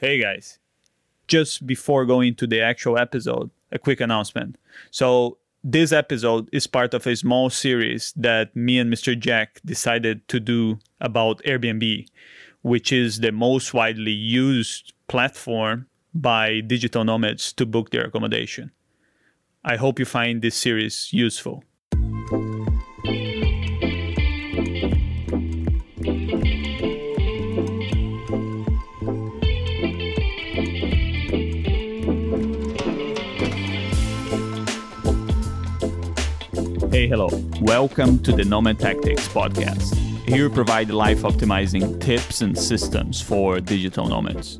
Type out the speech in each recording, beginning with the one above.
Hey guys, just before going to the actual episode, a quick announcement. So, this episode is part of a small series that me and Mr. Jack decided to do about Airbnb, which is the most widely used platform by digital nomads to book their accommodation. I hope you find this series useful. Hey, hello. Welcome to the Nomad Tactics podcast. Here we provide life optimizing tips and systems for digital nomads.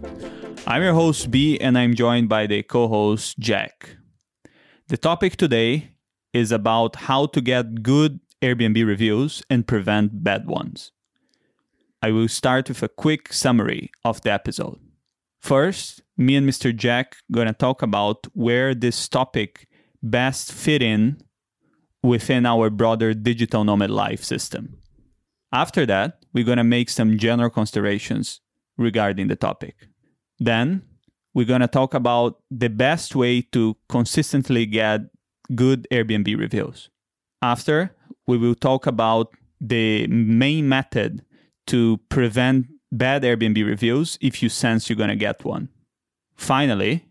I'm your host, B, and I'm joined by the co host, Jack. The topic today is about how to get good Airbnb reviews and prevent bad ones. I will start with a quick summary of the episode. First, me and Mr. Jack gonna talk about where this topic best fit in within our broader digital nomad life system. After that, we're going to make some general considerations regarding the topic. Then, we're going to talk about the best way to consistently get good Airbnb reviews. After, we will talk about the main method to prevent bad Airbnb reviews if you sense you're going to get one. Finally,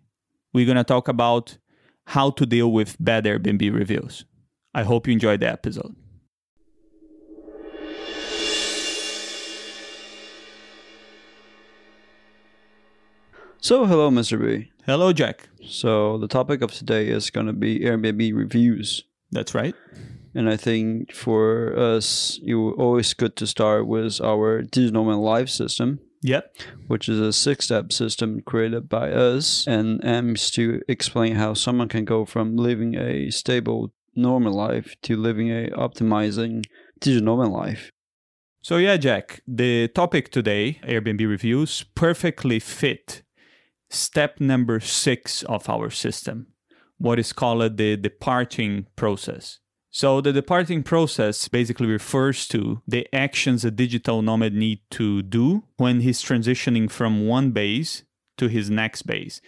we're going to talk about how to deal with bad Airbnb reviews. I hope you enjoyed the episode. So, hello, Mr. B. Hello, Jack. So, the topic of today is going to be Airbnb reviews. That's right. And I think for us, it was always good to start with our digital nomad life system, Yep. which is a six step system created by us and aims to explain how someone can go from living a stable normal life to living a optimizing digital nomad life. So, yeah, Jack, the topic today, Airbnb reviews, perfectly fit step number six of our system, what is called the departing process. So, the departing process basically refers to the actions a digital nomad need to do when he's transitioning from one base to his next base.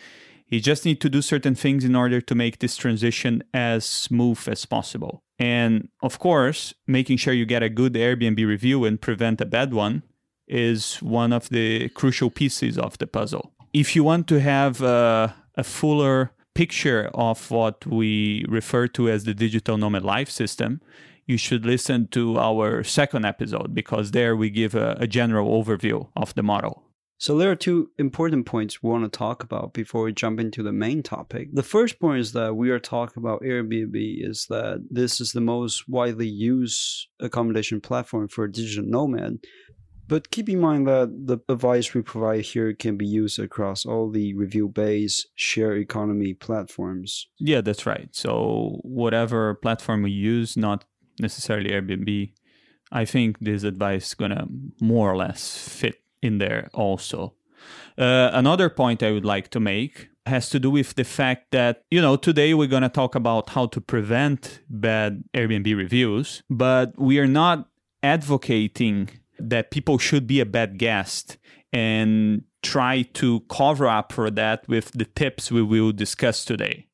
He just need to do certain things in order to make this transition as smooth as possible. And of course, making sure you get a good Airbnb review and prevent a bad one is one of the crucial pieces of the puzzle. If you want to have a, a fuller picture of what we refer to as the digital nomad life system, you should listen to our second episode because there we give a, a general overview of the model. So there are two important points we want to talk about before we jump into the main topic. The first point is that we are talking about Airbnb is that this is the most widely used accommodation platform for a digital nomad. But keep in mind that the advice we provide here can be used across all the review-based share economy platforms. Yeah, that's right. So whatever platform we use, not necessarily Airbnb, I think this advice is gonna more or less fit in there also. Uh, another point I would like to make has to do with the fact that, you know, today we're going to talk about how to prevent bad Airbnb reviews, but we are not advocating that people should be a bad guest and try to cover up for that with the tips we will discuss today.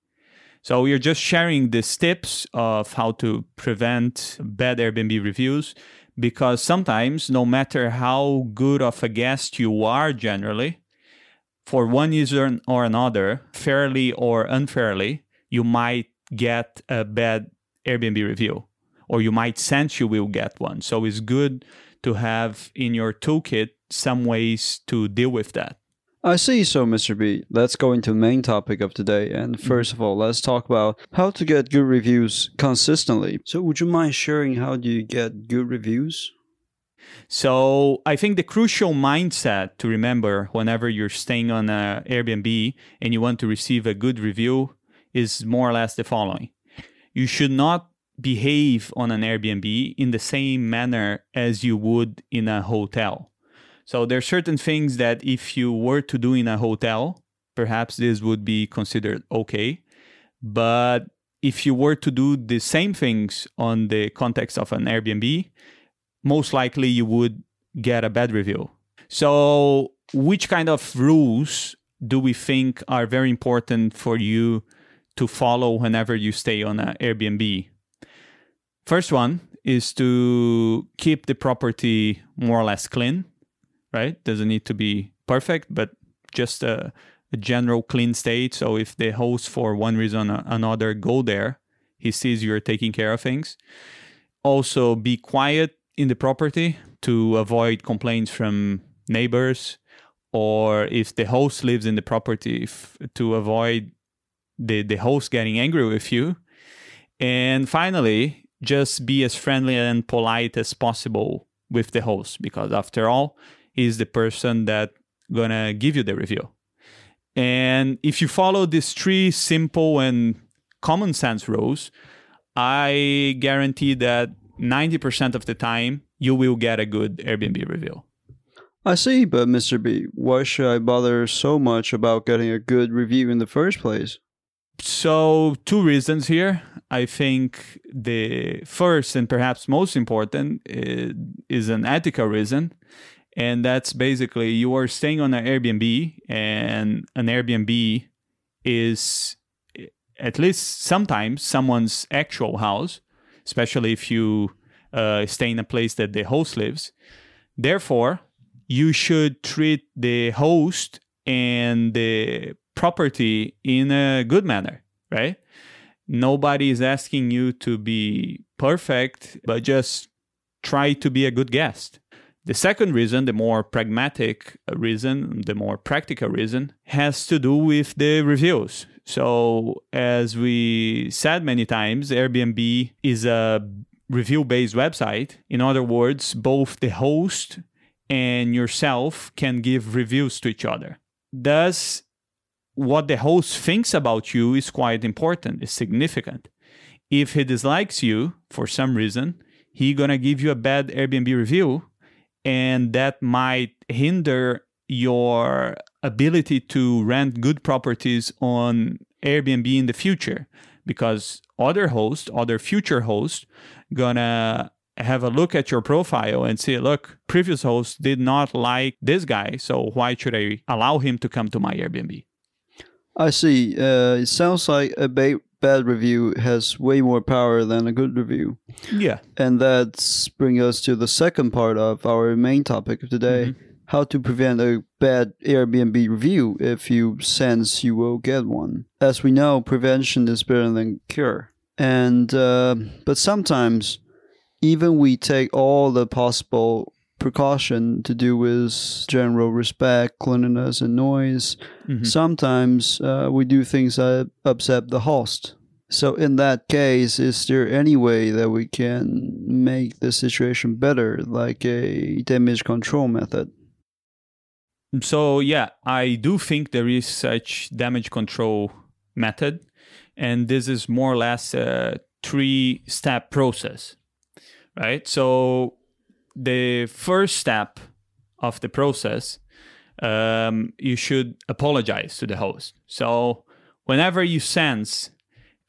So we are just sharing these tips of how to prevent bad Airbnb reviews because sometimes no matter how good of a guest you are generally for one user or another fairly or unfairly you might get a bad airbnb review or you might sense you will get one. So it's good to have in your toolkit some ways to deal with that I see. So, Mr. B, let's go into the main topic of today. And mm-hmm. first of all, let's talk about how to get good reviews consistently. So, would you mind sharing how do you get good reviews? So, I think the crucial mindset to remember whenever you're staying on a Airbnb and you want to receive a good review is more or less the following. You should not behave on an Airbnb in the same manner as you would in a hotel. So there are certain things that if you were to do in a hotel, perhaps this would be considered okay. But if you were to do the same things on the context of an Airbnb, most likely you would get a bad review. So which kind of rules do we think are very important for you to follow whenever you stay on an Airbnb? First one is to keep the property more or less clean, right? Doesn't need to be perfect, but just a, a general clean state. So if the host, for one reason or another, go there, he sees you're taking care of things. Also, be quiet in the property to avoid complaints from neighbors, or if the host lives in the property, to avoid the, the host getting angry with you. And finally, just be as friendly and polite as possible with the host because after all he's the person that gonna give you the review and if you follow these three simple and common sense rules i guarantee that 90% of the time you will get a good airbnb review I see, but Mr. B, why should I bother so much about getting a good review in the first place? So, two reasons here. I think the first and perhaps most important eh, is an ethical reason. And that's basically you are staying on an Airbnb, and an Airbnb is at least sometimes someone's actual house, especially if you uh, stay in a place that the host lives. Therefore, you should treat the host and the property in a good manner, right? Nobody is asking you to be perfect, but just try to be a good guest. The second reason, the more pragmatic reason, the more practical reason, has to do with the reviews. So, as we said many times, Airbnb is a review based website. In other words, both the host and yourself can give reviews to each other. Thus, what the host thinks about you is quite important, is significant. If he dislikes you for some reason, he gonna give you a bad Airbnb review, and that might hinder your ability to rent good properties on Airbnb in the future because other hosts, other future hosts, gonna have a look at your profile and say, look, previous host did not like this guy, so why should I allow him to come to my Airbnb? I see. Uh, it sounds like a ba- bad review has way more power than a good review. Yeah. And that's bring us to the second part of our main topic of today. Mm-hmm. How to prevent a bad Airbnb review if you sense you will get one. As we know, prevention is better than cure. And uh, but sometimes even we take all the possible precaution to do with general respect, cleanliness, and noise. Mm-hmm. Sometimes uh, we do things that upset the host. So, in that case, is there any way that we can make the situation better, like a damage control method? So, yeah, I do think there is such damage control method, and this is more or less a three step process, right? So, the first step of the process, um, you should apologize to the host. So whenever you sense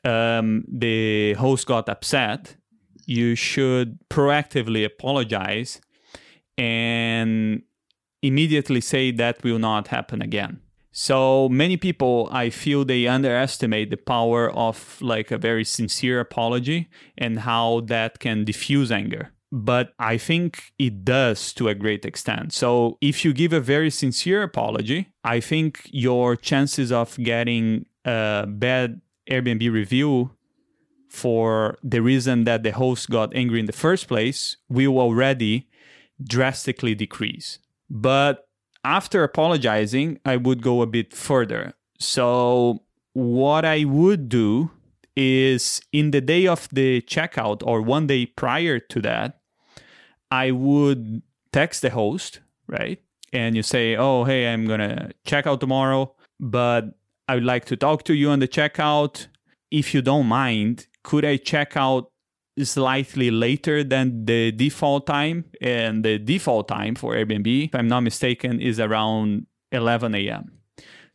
um, the host got upset, you should proactively apologize and immediately say that will not happen again. So many people, I feel they underestimate the power of like a very sincere apology and how that can diffuse anger but I think it does to a great extent. So if you give a very sincere apology, I think your chances of getting a bad Airbnb review for the reason that the host got angry in the first place will already drastically decrease. But after apologizing, I would go a bit further. So, what I would do is in the day of the checkout or one day prior to that, I would text the host, right? And you say, oh, hey, I'm going to check out tomorrow, but I would like to talk to you on the checkout. If you don't mind, could I check out slightly later than the default time? And the default time for Airbnb, if I'm not mistaken, is around 11 a.m.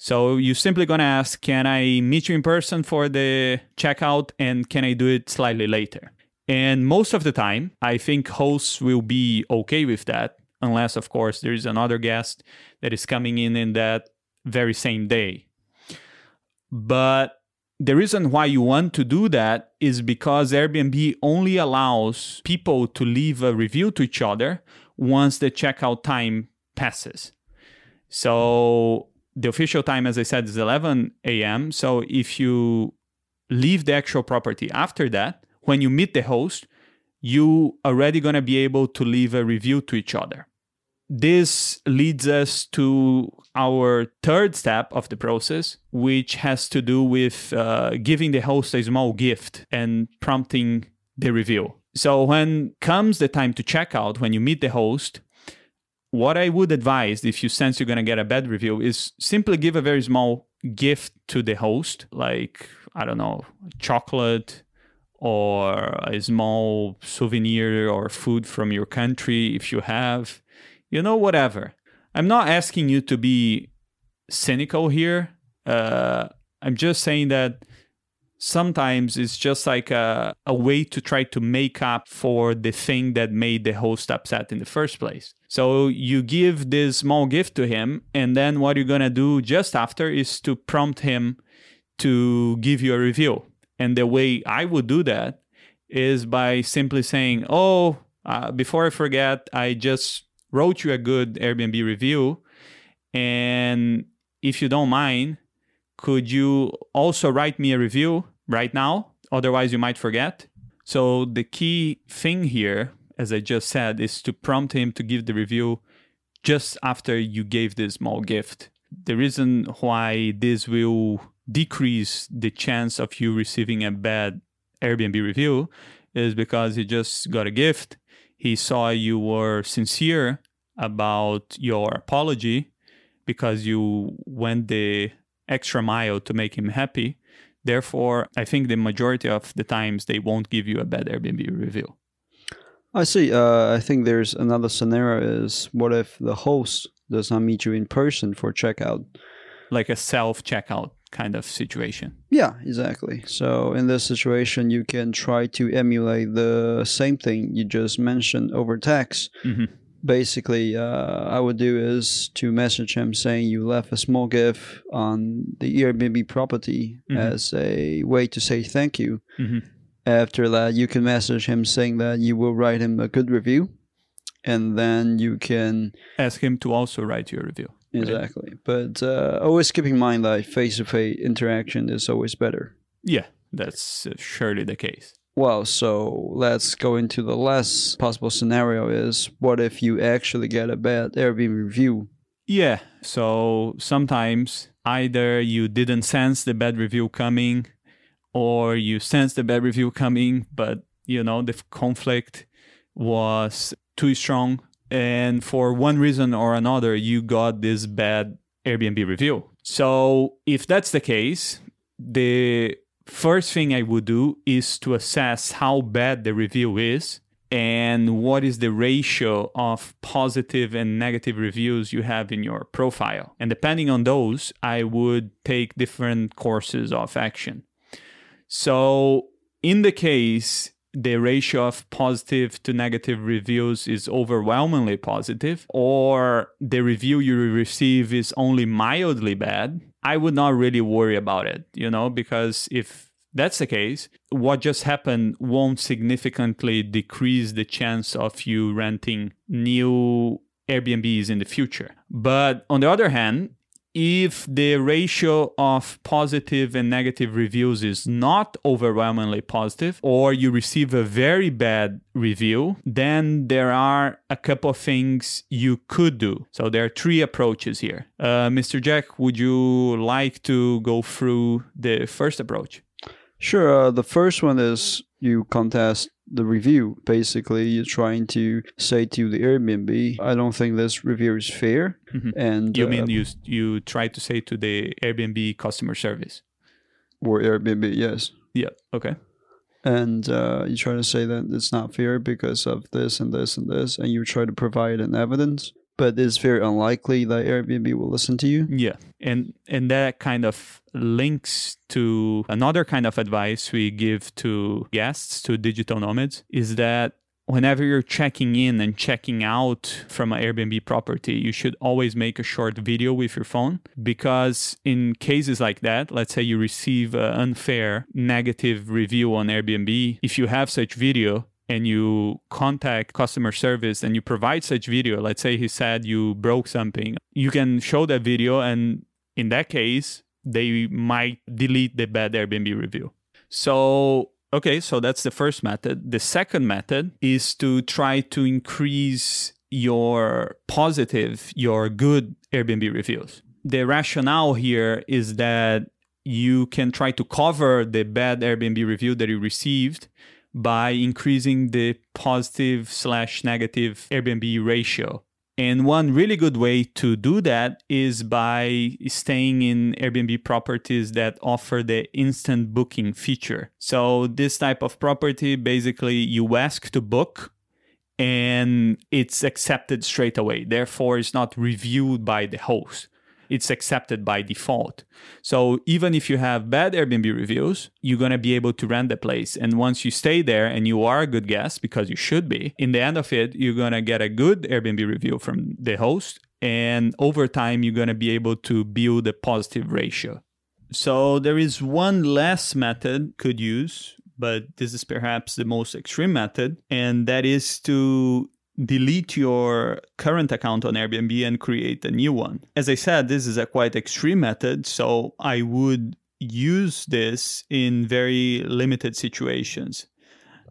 So you're simply going to ask, can I meet you in person for the checkout and can I do it slightly later? And most of the time, I think hosts will be okay with that. unless, of course, there is another guest that is coming in in that very same day. But the reason why you want to do that is because Airbnb only allows people to leave a review to each other once the checkout time passes. So the official time, as I said, is 11 a.m. So if you leave the actual property after that, when you meet the host, you already going to be able to leave a review to each other. This leads us to our third step of the process, which has to do with uh, giving the host a small gift and prompting the review. So when comes the time to check out, when you meet the host, what I would advise if you sense you're going to get a bad review is simply give a very small gift to the host, like, I don't know, chocolate or a small souvenir or food from your country if you have, you know, whatever. I'm not asking you to be cynical here. Uh, I'm just saying that sometimes it's just like a, a way to try to make up for the thing that made the host upset in the first place. So you give this small gift to him, and then what you're gonna do just after is to prompt him to give you a review. And the way I would do that is by simply saying, Oh, uh, before I forget, I just wrote you a good Airbnb review. And if you don't mind, could you also write me a review right now? Otherwise, you might forget. So, the key thing here, as I just said, is to prompt him to give the review just after you gave this small gift. The reason why this will decrease the chance of you receiving a bad Airbnb review is because he just got a gift. He saw you were sincere about your apology because you went the extra mile to make him happy. Therefore, I think the majority of the times they won't give you a bad Airbnb review. I see. Uh, I think there's another scenario is what if the host does not meet you in person for checkout? Like a self checkout kind of situation. Yeah, exactly. So in this situation, you can try to emulate the same thing you just mentioned over text. Mm-hmm. Basically, uh, I would do is to message him saying you left a small gift on the Airbnb property Mhm. as a way to say thank you. Mm-hmm. After that, you can message him saying that you will write him a good review, and then you can Ask him to also write your review. Right. exactly. But uh, always keep in mind that face-to-face interaction is always better. Yeah, that's uh, surely the case. Well, so let's go into the last possible scenario is what if you actually get a bad Airbnb review? Yeah, so sometimes either you didn't sense the bad review coming or you sensed the bad review coming, but you know, the conflict was too strong and for one reason or another you got this bad Airbnb review. So, if that's the case, the first thing I would do is to assess how bad the review is and what is the ratio of positive and negative reviews you have in your profile. And depending on those, I would take different courses of action. So, in the case the ratio of positive to negative reviews is overwhelmingly positive, or the review you receive is only mildly bad, I would not really worry about it, you know, because if that's the case, what just happened won't significantly decrease the chance of you renting new Airbnbs in the future. But on the other hand, if the ratio of positive and negative reviews is not overwhelmingly positive, or you receive a very bad review, then there are a couple of things you could do. So there are three approaches here. Uh, Mr. Jack, would you like to go through the first approach? Sure. Uh, the first one is you contest the review. Basically, you're trying to say to the Airbnb, I don't think this review is fair. Mhm. And You uh, mean you you try to say to the Airbnb customer service? or Airbnb, yes. Yeah. Okay. And uh, you try to say that it's not fair because of this and this and this, and you try to provide an evidence. But it's very unlikely that Airbnb will listen to you. Yeah, and and that kind of links to another kind of advice we give to guests to digital nomads is that whenever you're checking in and checking out from an Airbnb property, you should always make a short video with your phone because in cases like that, let's say you receive an unfair negative review on Airbnb, if you have such video, and you contact customer service and you provide such video, let's say he said you broke something, you can show that video and in that case, they might delete the bad Airbnb review. So Okay, so that's the first method. The second method is to try to increase your positive, your good Airbnb reviews. The rationale here is that you can try to cover the bad Airbnb review that you received by increasing the positive slash negative Airbnb ratio. And one really good way to do that is by staying in Airbnb properties that offer the instant booking feature. So, this type of property basically you ask to book and it's accepted straight away. Therefore, it's not reviewed by the host it's accepted by default. So even if you have bad Airbnb reviews, you're going to be able to rent the place. And once you stay there and you are a good guest, because you should be, in the end of it, you're going to get a good Airbnb review from the host. And over time, you're going to be able to build a positive ratio. So there is one less method could use, but this is perhaps the most extreme method, and that is to delete your current account on Airbnb and create a new one. As I said, this is a quite extreme method, so I would use this in very limited situations.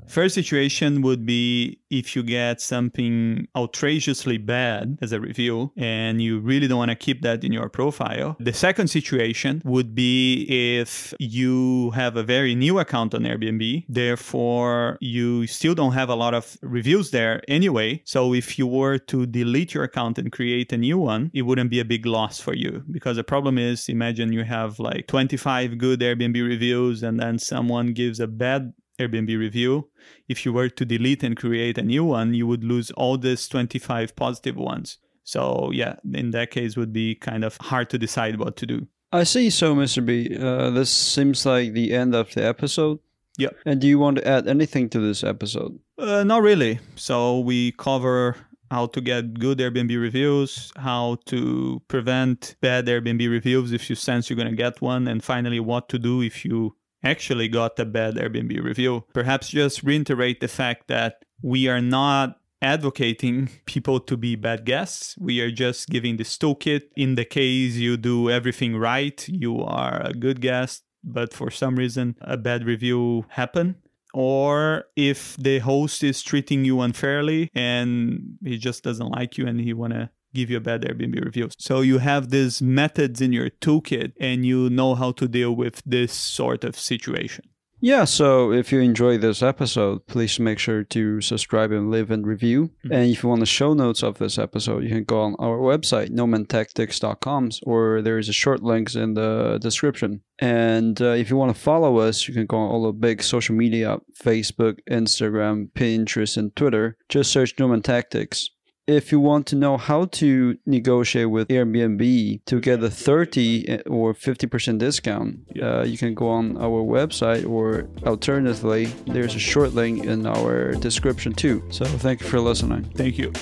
First situation would be if you get something outrageously bad as a review and you really don't want to keep that in your profile. The second situation would be if you have a very new account on Airbnb, therefore you still don't have a lot of reviews there anyway. So if you were to delete your account and create a new one, it wouldn't be a big loss for you because the problem is imagine you have like 25 good Airbnb reviews and then someone gives a bad Airbnb review. If you were to delete and create a new one, you would lose all these 25 positive ones. So yeah, in that case would be kind of hard to decide what to do. I see. So, Mr. B, uh, this seems like the end of the episode. Yeah. And do you want to add anything to this episode? Uh, not really. So we cover how to get good Airbnb reviews, how to prevent bad Airbnb reviews if you sense you're going to get one, and finally what to do if you actually got a bad Airbnb review. Perhaps just reiterate the fact that we are not advocating people to be bad guests. We are just giving this toolkit. In the case you do everything right, you are a good guest, but for some reason a bad review happened. Or if the host is treating you unfairly and he just doesn't like you and he wanna give you a bad Airbnb review. So you have these methods in your toolkit and you know how to deal with this sort of situation. Yeah, so if you enjoyed this episode, please make sure to subscribe and leave and review. Mm-hmm. And if you want the show notes of this episode, you can go on our website, nomadtactics.com, or there is a short links in the description. And uh, if you want to follow us, you can go on all the big social media Facebook, Instagram, Pinterest, and Twitter. Just search Nomad Tactics if you want to know how to negotiate with Airbnb to get a 30 or 50% discount, uh, you can go on our website or alternatively, there's a short link in our description too. So thank you for listening. Thank you.